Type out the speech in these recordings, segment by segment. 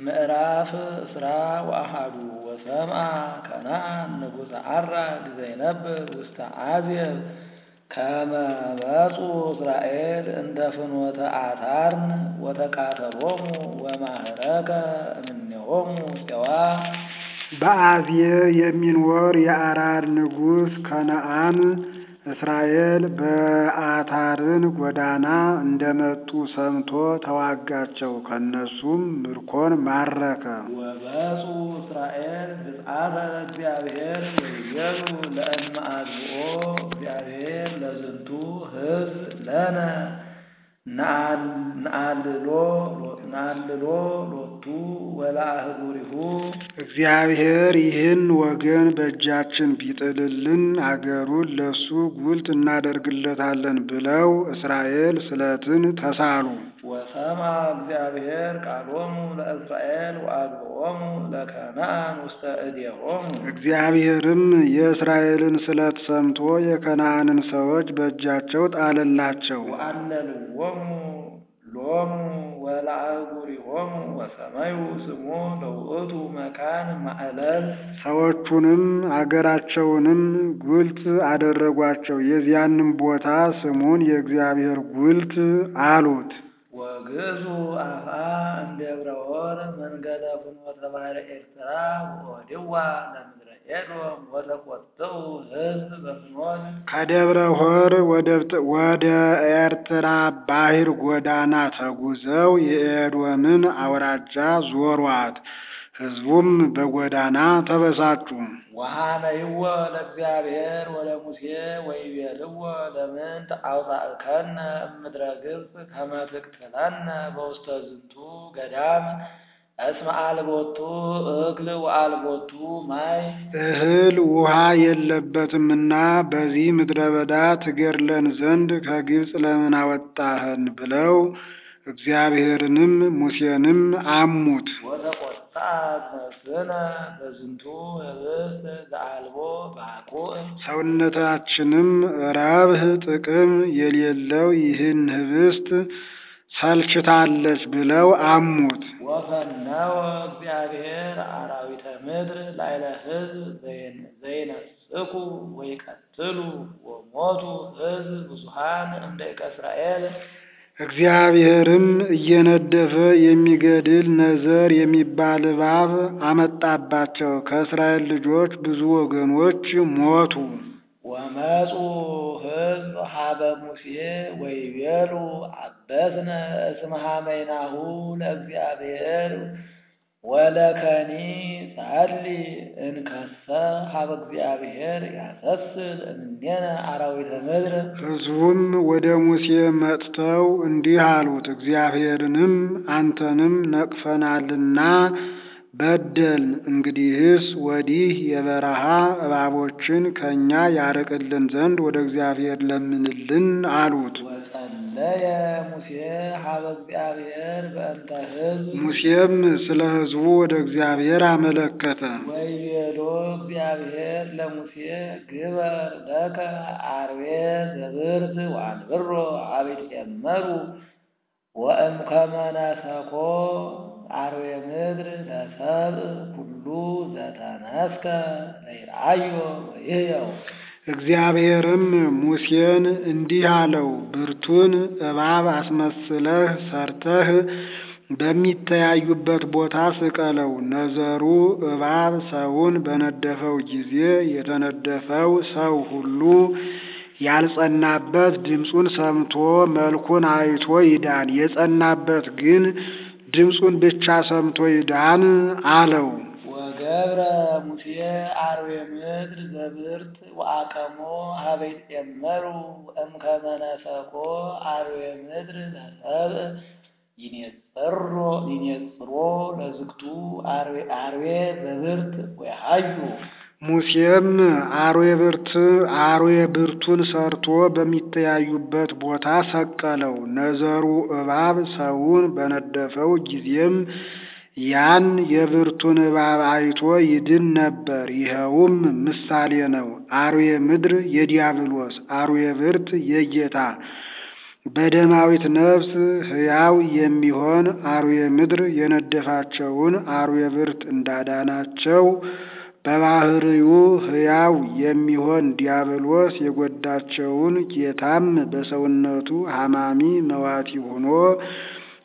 ምዕራፍ እስራ ወአሐዱ ወሰምአ ከነዓን ንጉሠ ዓራድ ዘይነብር ውስተ አዜብ ከመ መጹ እስራኤል እንተ ፍኖተ አታርን ወተቃተሎሙ ወማህረከ እምኔሆሙ ፄዋ በአዜብ የሚኖር የአራድ ንጉሥ ከነዓን እስራኤል በአታርን ጎዳና እንደመጡ ሰምቶ ተዋጋቸው። ከእነሱም ምርኮን ማረከ። ወበጹ እስራኤል ብፅዓተ እግዚአብሔር ወይቤሉ ለእመ አግብኦ እግዚአብሔር ለዝንቱ ሕዝብ ለነ ነአልሎ ሎቱ ወለአህጉሪሁ እግዚአብሔር ይህን ወገን በእጃችን ቢጥልልን አገሩን ለሱ ጉልት እናደርግለታለን ብለው እስራኤል ስለትን ተሳሉ። ወሰምዐ እግዚአብሔር ቃሎሙ ለእስራኤል ወአግብኦሙ ለከነዓን ውስተ እዴሆሙ እግዚአብሔርም የእስራኤልን ስለት ሰምቶ የከነዓንን ሰዎች በእጃቸው ጣለላቸው። ወአነልዎሙ ሎሙ ወለአህጉሪሆሙ ወሰመዩ ስሙ ለውእቱ መካን ማዕለል ሰዎቹንም አገራቸውንም ጉልት አደረጓቸው። የዚያንም ቦታ ስሙን የእግዚአብሔር ጉልት አሉት። ወግዙ አፋ እምደብረ ሆር መንገደ ፍኖተ ባሕረ ኤርትራ ወወዲዋ ለምድረ ኤዶም ወተቈጥኡ ሕዝብ በፍኖት ከደብረ ሆር ወደ ኤርትራ ባሕር ጎዳና ተጉዘው የኤዶምን አውራጃ ዞሯት። ሕዝቡም በጎዳና ተበሳጩ። ወሃነይዎ ለእግዚአብሔር ወለሙሴ ወይቤልዎ ለምንት አውፃእከነ እምድረ ግብፅ ከመ ትቅትለነ በውስተ ዝንቱ ገዳም እስመ አልቦቱ እክል ወአልቦቱ ማይ እህል ውሃ የለበትምና በዚህ ምድረ በዳ ትገድለን ዘንድ ከግብፅ ለምን አወጣህን? ብለው እግዚአብሔርንም ሙሴንም አሙት። ሰውነታችንም ረብህ ጥቅም የሌለው ይህን ህብስት ሰልችታለች ብለው አሙት። ወፈነወ እግዚአብሔር አራዊተ ምድር ላዕለ ሕዝብ ዘይነስኩ ወይቀትሉ ወሞቱ ሕዝብ ብዙኃን እምደቂቀ እስራኤል እግዚአብሔርም እየነደፈ የሚገድል ነዘር የሚባል እባብ አመጣባቸው። ከእስራኤል ልጆች ብዙ ወገኖች ሞቱ። ወመፁ ሕዝብ ሀበ ሙሴ ወይቤሉ አበስነ እስመ ሀመይናሁ ለእግዚአብሔር ወለከኒ ጸሊ እንከሰ ሀበ እግዚአብሔር ያሰስል እምኔነ አራዊተ ምድር ሕዝቡም ወደ ሙሴ መጥተው እንዲህ አሉት፣ እግዚአብሔርንም አንተንም ነቅፈናልና በደልን። እንግዲህስ ወዲህ የበረሃ እባቦችን ከእኛ ያርቅልን ዘንድ ወደ እግዚአብሔር ለምንልን አሉት። ወጸለየ ሙሴ ሀበ እግዚአብሔር በእንተ ሕዝብ ሙሴም ስለ ሕዝቡ ወደ እግዚአብሔር አመለከተ። ወይቤሎ እግዚአብሔር ለሙሴ ግበር ለከ አርዌ ዘብርት ወአንብሮ አቤት የመሩ ወእምከመ ነሰኮ አርዌ ምድር ለሰብእ ኩሉ ዘተነስከ ለይርአዮ ወይህየው እግዚአብሔርም ሙሴን እንዲህ አለው፣ ብርቱን እባብ አስመስለህ ሰርተህ በሚተያዩበት ቦታ ስቀለው። ነዘሩ እባብ ሰውን በነደፈው ጊዜ የተነደፈው ሰው ሁሉ ያልጸናበት ድምፁን ሰምቶ መልኩን አይቶ ይዳን፣ የጸናበት ግን ድምፁን ብቻ ሰምቶ ይዳን አለው። ወገብረ ሙሴ አርዌ ምድር ዘብርት ወአቀሞ ሀበ ይትኤመሩ እምከመ አርዌ ምድር ለሰብእ ይኔጽሮ ለዝግቱ አርዌ ዘብርት ወያሃዩ ሙሴም አርዌ ብርት አርዌ ብርቱን ሰርቶ በሚተያዩበት ቦታ ሰቀለው። ነዘሩ እባብ ሰውን በነደፈው ጊዜም ያን የብርቱን እባብ አይቶ ይድን ነበር። ይኸውም ምሳሌ ነው። አርዌ ምድር የዲያብሎስ አርዌ ብርት የጌታ በደማዊት ነፍስ ሕያው የሚሆን አርዌ ምድር የነደፋቸውን አርዌ ብርት እንዳዳናቸው በባህርዩ ሕያው የሚሆን ዲያብሎስ የጎዳቸውን ጌታም በሰውነቱ ሐማሚ መዋቲ ሆኖ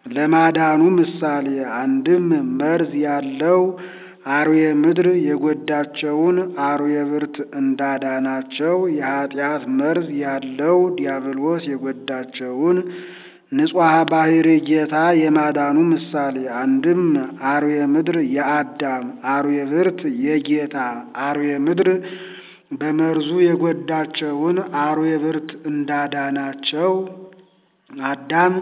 ለማዳኑ ምሳሌ አንድም መርዝ ያለው አርዌ ምድር የጎዳቸውን አርዌ ብርት እንዳዳናቸው የኀጢአት መርዝ ያለው ዲያብሎስ የጎዳቸውን ንጹሐ ባሕሪ ጌታ የማዳኑ ምሳሌ አንድም አርዌ ምድር የአዳም አርዌ ብርት የጌታ አርዌ ምድር በመርዙ የጎዳቸውን አርዌ ብርት እንዳዳናቸው አዳም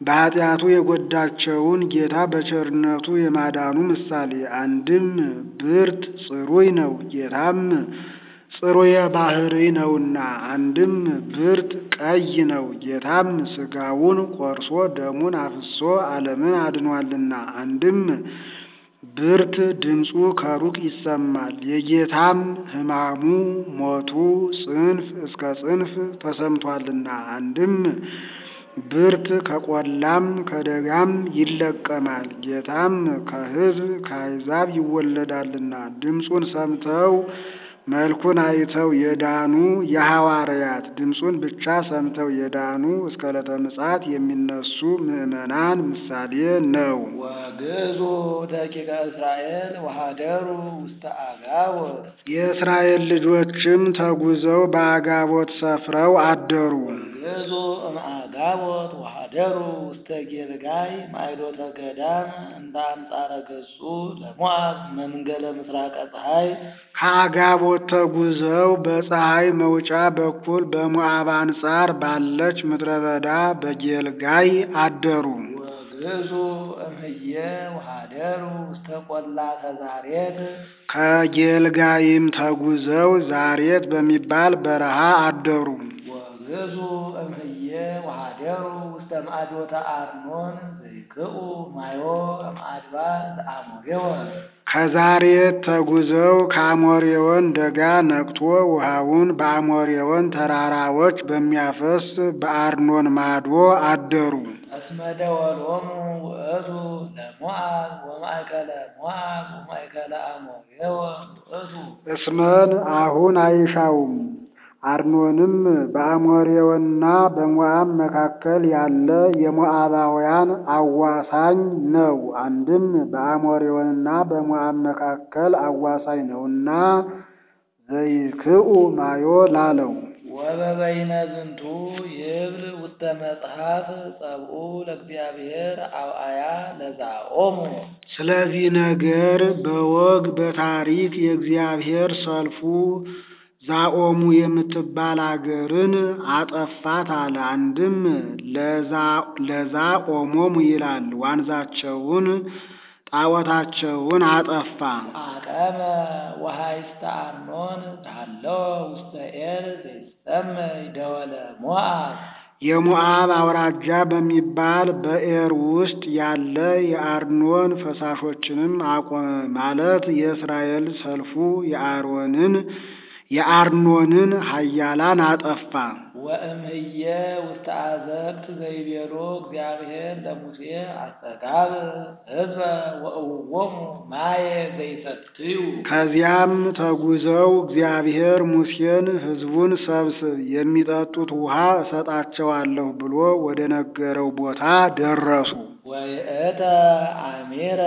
በኀጢአቱ የጎዳቸውን ጌታ በቸርነቱ የማዳኑ ምሳሌ። አንድም ብርት ጽሩይ ነው ጌታም ጽሩየ ባሕሪ ነውና፣ አንድም ብርት ቀይ ነው ጌታም ሥጋውን ቆርሶ ደሙን አፍሶ ዓለምን አድኗልና፣ አንድም ብርት ድምፁ ከሩቅ ይሰማል የጌታም ሕማሙ ሞቱ ጽንፍ እስከ ጽንፍ ተሰምቷልና፣ አንድም ብርት ከቆላም ከደጋም ይለቀማል ጌታም ከሕዝብ ከአሕዛብ ይወለዳልና ድምፁን ሰምተው መልኩን አይተው የዳኑ የሐዋርያት ድምፁን ብቻ ሰምተው የዳኑ እስከ ዕለተ ምጽአት የሚነሱ ምዕመናን ምሳሌ ነው። ወግዙ ደቂቀ እስራኤል ወሀደሩ ውስተ አጋቦት የእስራኤል ልጆችም ተጉዘው በአጋቦት ሰፍረው አደሩ። ግዙ እምአጋቦት ወሀደሩ ውስተ ጌልጋይ ማይዶተ ገዳም እንደ አንጻረ ገጹ ለሞዓብ መንገለ ምስራቀ ፀሐይ ከአጋቦት ተጉዘው በፀሐይ መውጫ በኩል በሞዓብ አንጻር ባለች ምድረ በዳ በጌልጋይ አደሩ። ወግዙ እምህየ ወሀደሩ ውስተ ቈላተ ዛሬት ከጌልጋይም ተጉዘው ዛሬት በሚባል በረሃ አደሩ። ወግዙ እምህየ ወሀደሩ ውስተ ማዕዶተ አርኖን ዘይክኡ ማዮ እምአድባር ዘአሞሬወን ከዛሬት ተጉዘው ከአሞሬወን ደጋ ነቅቶ ውሃውን በአሞሬወን ተራራዎች በሚያፈስ በአርኖን ማዶ አደሩ። እስመ ደወሎሙ ውእቱ ለሞዓብ ወማእከለ ሞዓብ ወማእከለ አሞሬወን ውእቱ እስመን አሁን አይሻውም። አርኖንም በአሞሬውና በሞዓብ መካከል ያለ የሞዓባውያን አዋሳኝ ነው። አንድም በአሞሬውንና በሞዓብ መካከል አዋሳኝ ነውና ዘይክኡ ማዮ ላለው ወበበይነ ዝንቱ ይብል ውስተ መጽሐፍ ጸብኡ ለእግዚአብሔር አውአያ ለዛኦሙ ስለዚህ ነገር በወግ በታሪክ የእግዚአብሔር ሰልፉ ዛኦሙ የምትባል አገርን አጠፋት አለ። አንድም ለዛኦሞሙ ይላል ዋንዛቸውን ጣዖታቸውን አጠፋ። አቀመ ወሓይዝተ አርኖን ታለው ውስተ ኤር ዘይሰመይ ደወለ ሞዓብ የሞዓብ አውራጃ በሚባል በኤር ውስጥ ያለ የአርኖን ፈሳሾችንም አቆመ። ማለት የእስራኤል ሰልፉ የአሮንን የአርኖንን ኃያላን አጠፋ። ወእምህየ ውስተ አዘቅት ዘይቤሎ እግዚአብሔር ለሙሴ አስተጋብ ሕዝበ ወእውዎሙ ማየ ዘይሰትዩ ከዚያም ተጉዘው እግዚአብሔር ሙሴን ሕዝቡን ሰብስብ የሚጠጡት ውሃ እሰጣቸዋለሁ ብሎ ወደ ነገረው ቦታ ደረሱ። ወይእተ አሚረ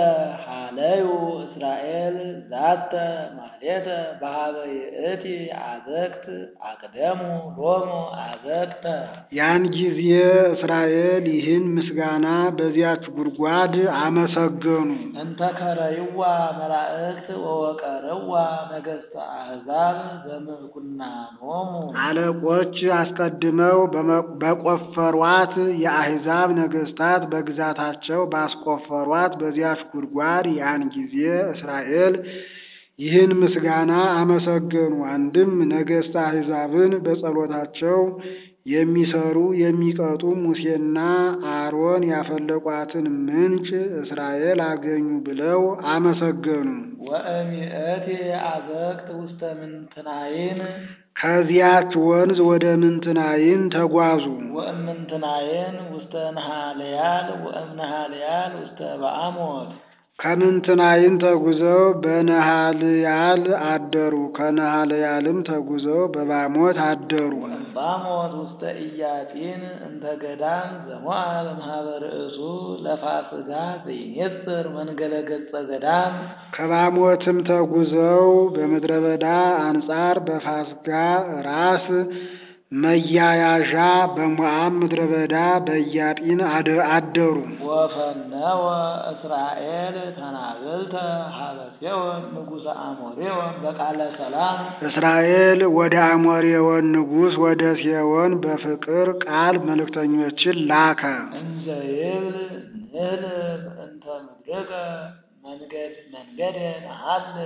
ሃለዩ እስራኤል ዛተ ማሌተ በሃበ ይእቲ አዘቅት አቅደሙ ሎሙ አዘቅተ ያን ጊዜ እስራኤል ይህን ምስጋና በዚያች ጉድጓድ አመሰገኑ። እንተ ከረይዋ መላእክት ወወቀርዋ ነገሥተ አሕዛብ በምኩናኖሙ አለቆች አስቀድመው በቆፈሯት የአሕዛብ ነገሥታት በግዛታቸው ባስቆፈሯት በዚያች ጉድጓድ ያን ጊዜ እስራኤል ይህን ምስጋና አመሰገኑ። አንድም ነገሥተ አሕዛብን በጸሎታቸው የሚሰሩ የሚቀጡ ሙሴና አሮን ያፈለቋትን ምንጭ እስራኤል አገኙ ብለው አመሰገኑ። ወእሚእቲ አዘቅት ውስተ ምንትናይን ከዚያች ወንዝ ወደ ምንትናይን ተጓዙ። ወእምንትናይን ውስተ ነሃልያል ወእምነሃልያል ውስተ በአሞት ከምንትናይን ተጉዘው በነሃልያል አደሩ። ከነሃልያልም ተጉዘው በባሞት አደሩ። ባሞት ውስተ ኢያጢን እንተ ገዳም ዘሞአብ እምኀበ ርእሱ ለፋስጋ ዘይኔጽር መንገለ ገጸ ገዳም ከባሞትም ተጉዘው በምድረ በዳ አንጻር በፋስጋ ራስ መያያዣ በሞዓብ ምድረ በዳ በኢያጢን አደ- አደሩ። ወፈነወ እስራኤል ተናብልተ ሀበ ሴዎን ንጉሠ አሞሬዎን በቃለ ሰላም እስራኤል ወደ አሞሬዎን ንጉሥ ወደ ሴዎን በፍቅር ቃል መልእክተኞችን ላከ። እንዘ ይብል ንህልፍ እንተ ምድርከ መንገድ መንገደ ነሐልፍ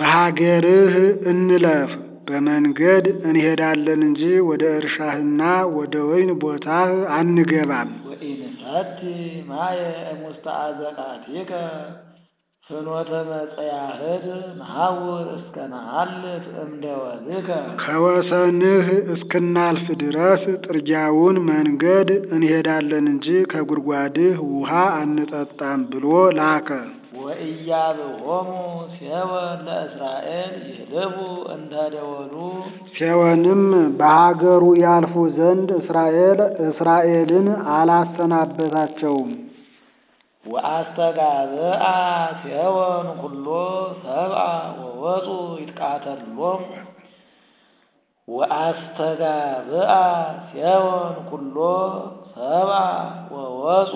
በሀገርህ እንለፍ፣ በመንገድ እንሄዳለን እንጂ ወደ እርሻህና ወደ ወይን ቦታህ አንገባም። ፍኖተ መጽያህት ነሐውር እስከ ነሐልፍ እምደወልከ ከወሰንህ እስክናልፍ ድረስ ጥርጊያውን መንገድ እንሄዳለን እንጂ ከጉድጓድህ ውሃ አንጠጣም ብሎ ላከ። ወኢያብሆሙ ሴወን ለእስራኤል ይህልፉ እንተ ደወሉ ሴዎንም በሀገሩ ያልፉ ዘንድ እስራኤል እስራኤልን አላሰናበታቸውም። ወአስተጋብአ ሴወን ኩሎ ሰብአ ወወፁ ይትቃተሎሙ ወአስተጋብአ ሴወን ኩሎ ሰብአ ወወፁ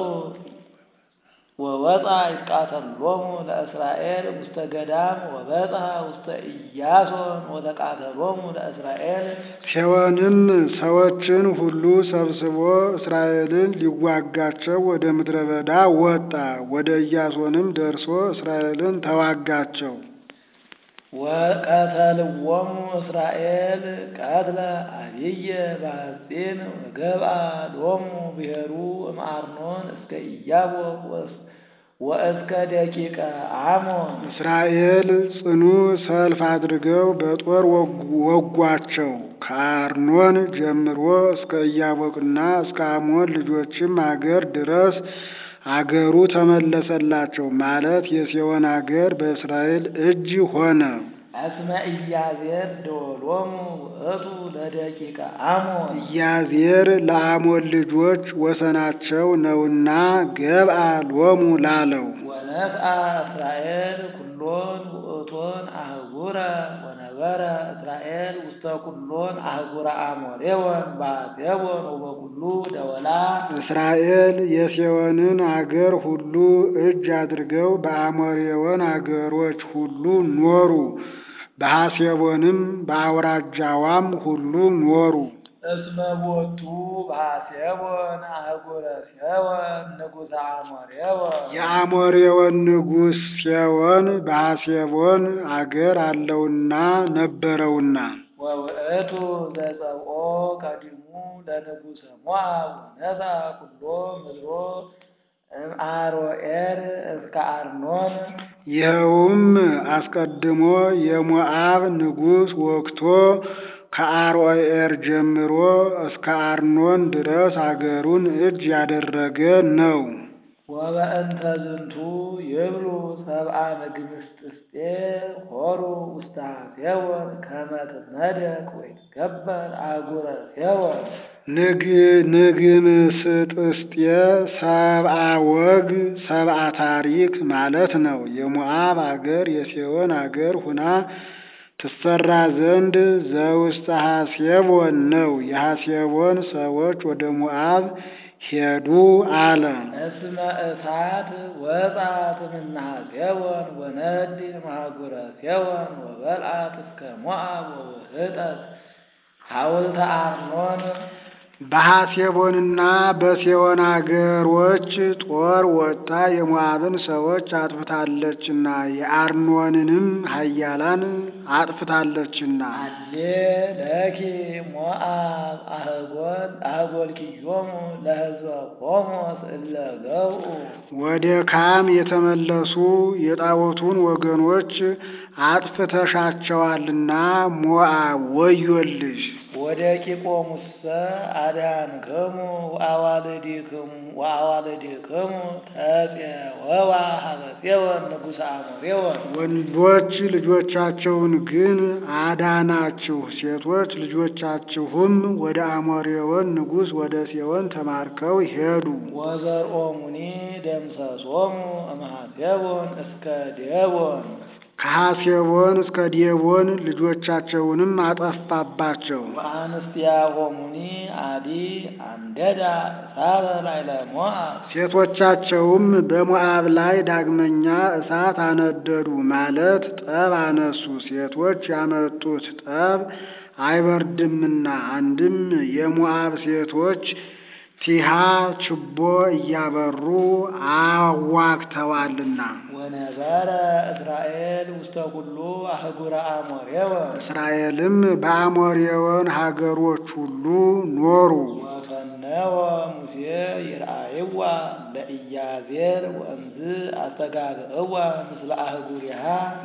ወወፃ ይትቃተሎሙ ለእስራኤል ውስተ ገዳም ወበጽሐ ውስተ ኢያሶን ወተቃተሎሙ ለእስራኤል ሴዎንም ሰዎችን ሁሉ ሰብስቦ እስራኤልን ሊዋጋቸው ወደ ምድረ በዳ ወጣ። ወደ ኢያሶንም ደርሶ እስራኤልን ተዋጋቸው። ወቀተልዎሙ እስራኤል ቀትለ አብየ በሐጺን ወገብአ ሎሙ ብሔሩ እምአርኖን እስከ ኢያቦቅ ወእስከ ደቂቀ አሞን እስራኤል ጽኑ ሰልፍ አድርገው በጦር ወጓቸው። ከአርኖን ጀምሮ እስከ ኢያቦቅና እስከ አሞን ልጆችም አገር ድረስ አገሩ ተመለሰላቸው። ማለት የሴዎን አገር በእስራኤል እጅ ሆነ። እስመ ኢያዜር ደወሎሙ ውእቱ ለደቂቀ አሞን ኢያዜር ለአሞን ልጆች ወሰናቸው ነውና ገብአ ሎሙ ላለው ወነስአ እስራኤል ኩሎን ውእቶን አህጉረ ወነበረ እስራኤል ውስተ ኩሎን አህጉረ አሞሬወን በሐሴቦን ወበኩሉ ደወላ እስራኤል የሴዎንን አገር ሁሉ እጅ አድርገው በአሞሬዎን አገሮች ሁሉ ኖሩ። በሐሴቦንም በአውራጃዋም ሁሉ ኖሩ። እስመ ቦቱ በሐሴቦን አህጉረ ሴዎን ንጉሠ አሞሬወን። የአሞሬዎን ንጉሥ ሴዎን በሐሴቦን አገር አለውና ነበረውና። ወውእቱ ዘጸብኦ ቀዲሙ ለንጉሠ ሞዓብ ወነሣ ኩሎ ምድሮ እምአሮኤር እስከ አርኖን። ይኸውም አስቀድሞ የሞዓብ ንጉሥ ወግቶ ከአሮኤር ጀምሮ እስከ አርኖን ድረስ አገሩን እጅ ያደረገ ነው። ወበእንተ ዝንቱ ይብሉ ሰብአ ንግሥትስጤ ሆሩ ውስተ ሴዎን ከመ ትትነደቅ ወይትገበር አህጉረ ሴዎን ንግ ንግምስጥስጤ ሰብአ ወግ ሰብአ ታሪክ ማለት ነው። የሞዓብ አገር የሴዎን አገር ሁና ትሰራ ዘንድ ዘውስተ ሐሴቦን ነው። የሐሴቦን ሰዎች ወደ ሞዓብ ሄዱ አለ። እስመ እሳት ወጻት እምነ ሴዎን ወነዲ እምአህጉረ ሴዎን ወበልዓት እስከ ሞዓብ ወውህጠት ሐውልተ አርኖን በሐሴቦንና በሴዎን አገሮች ጦር ወጥታ የሞዓብን ሰዎች አጥፍታለችና የአርኖንንም ኃያላን አጥፍታለችና። አሌ ለኪ ሞዓብ አህጎል አህጎልኪዮሙ ለሕዝበ ቆሞስ እለ ገብኡ ወደ ካም የተመለሱ የጣዖቱን ወገኖች አጥፍተሻቸዋልና ሞዓብ ወዮልሽ። ወደ ቂቆሙሰ አድኃንክሙ ወአዋልዲክሙ ተፄወዋ ሀበ ጽዮን ንጉሠ አሞሬዎን ወንዶች ልጆቻቸውን ግን አዳናችሁ፣ ሴቶች ልጆቻችሁም ወደ አሞሬዎን ንጉሥ ወደ ሴዎን ተማርከው ሄዱ። ወዘርኦሙኒ ደምሰሶሙ እምሐሴቦን እስከ ዴቦን ከሐሴቦን እስከ ዴቦን ልጆቻቸውንም አጠፋባቸው። ወአንስቲያሆሙኒ አዲ አንደዳ እሳተ ላዕለ ሞዓብ ሴቶቻቸውም በሞዓብ ላይ ዳግመኛ እሳት አነደዱ፣ ማለት ጠብ አነሱ። ሴቶች ያመጡት ጠብ አይበርድምና፣ አንድም የሞዓብ ሴቶች ቲሃ ችቦ እያበሩ አዋግተዋልና። ወነበረ እስራኤል ውስተ ኩሉ አህጉረ አሞሬዎን እስራኤልም በአሞሬዎን ሀገሮች ሁሉ ኖሩ። ወፈነወ ሙሴ ይርአይዋ ለኢያዜር ወእምዝ አስተጋብእዋ ምስለ አህጉሪሃ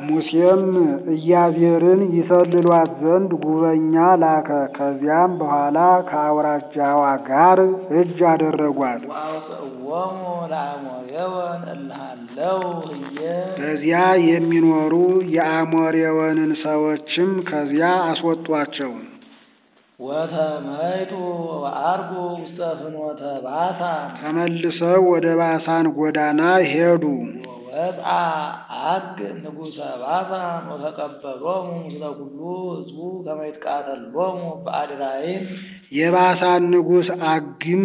ሙሴም ኢያዜርን ይሰልሏት ዘንድ ጉበኛ ላከ። ከዚያም በኋላ ከአውራጃዋ ጋር እጅ አደረጓት። ወአውፅእዎሙ ለአሞሬዎን እልሃለው ህየ በዚያ የሚኖሩ የአሞሬዎንን ሰዎችም ከዚያ አስወጧቸው። ወተመይጡ ወአርጉ ውስተ ፍኖተ ባሳን ተመልሰው ወደ ባሳን ጎዳና ሄዱ። ወወፅአ አግ ንጉሠ ባሳን ወተቀበሎሙ ምስለ ኩሉ ህዝቡ ከመ ይትቃተሎሙ በአድራይም የባሳን ንጉሥ አግም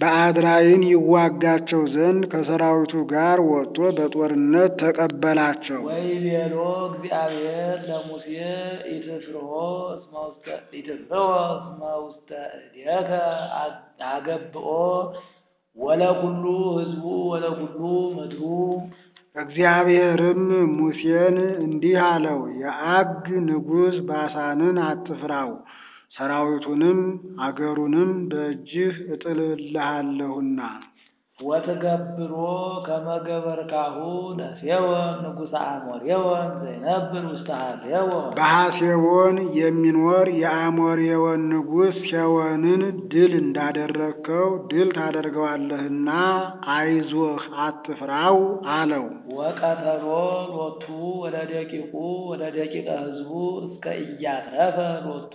በአድራይን ይዋጋቸው ዘንድ ከሰራዊቱ ጋር ወጥቶ በጦርነት ተቀበላቸው። ወይቤሎ እግዚአብሔር ለሙሴ ኢትፍርሆ እስመ ውስተ እዴከ አገብኦ ወለኩሉ ህዝቡ ወለኩሉ ምድሩ እግዚአብሔርም ሙሴን እንዲህ አለው፣ የአግ ንጉሥ ባሳንን አትፍራው፣ ሰራዊቱንም አገሩንም በእጅህ እጥልልሃለሁና። ወትገብሮ ከመ ገበርካሁ ለሴዎን ንጉሠ አሞሬዎን ዘይነብር ውስተ ሐሴቦን በሐሴቦን የሚኖር የአሞሬዎን ንጉሥ ሴዎንን ድል እንዳደረግከው ድል ታደርገዋለህና አይዞህ አትፍራው አለው። ወቀተሎ ሎቱ ወደ ደቂቁ ወደ ደቂቀ ህዝቡ እስከ ኢያትረፈ ሎቱ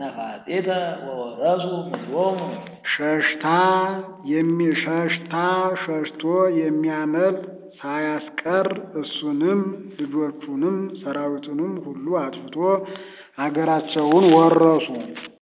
ነፋጢተ ወወረሱ ምድሮሙ ሸሽታ ሸሽቶ የሚያመልጥ ሳያስቀር እሱንም ልጆቹንም ሰራዊቱንም ሁሉ አጥፍቶ አገራቸውን ወረሱ።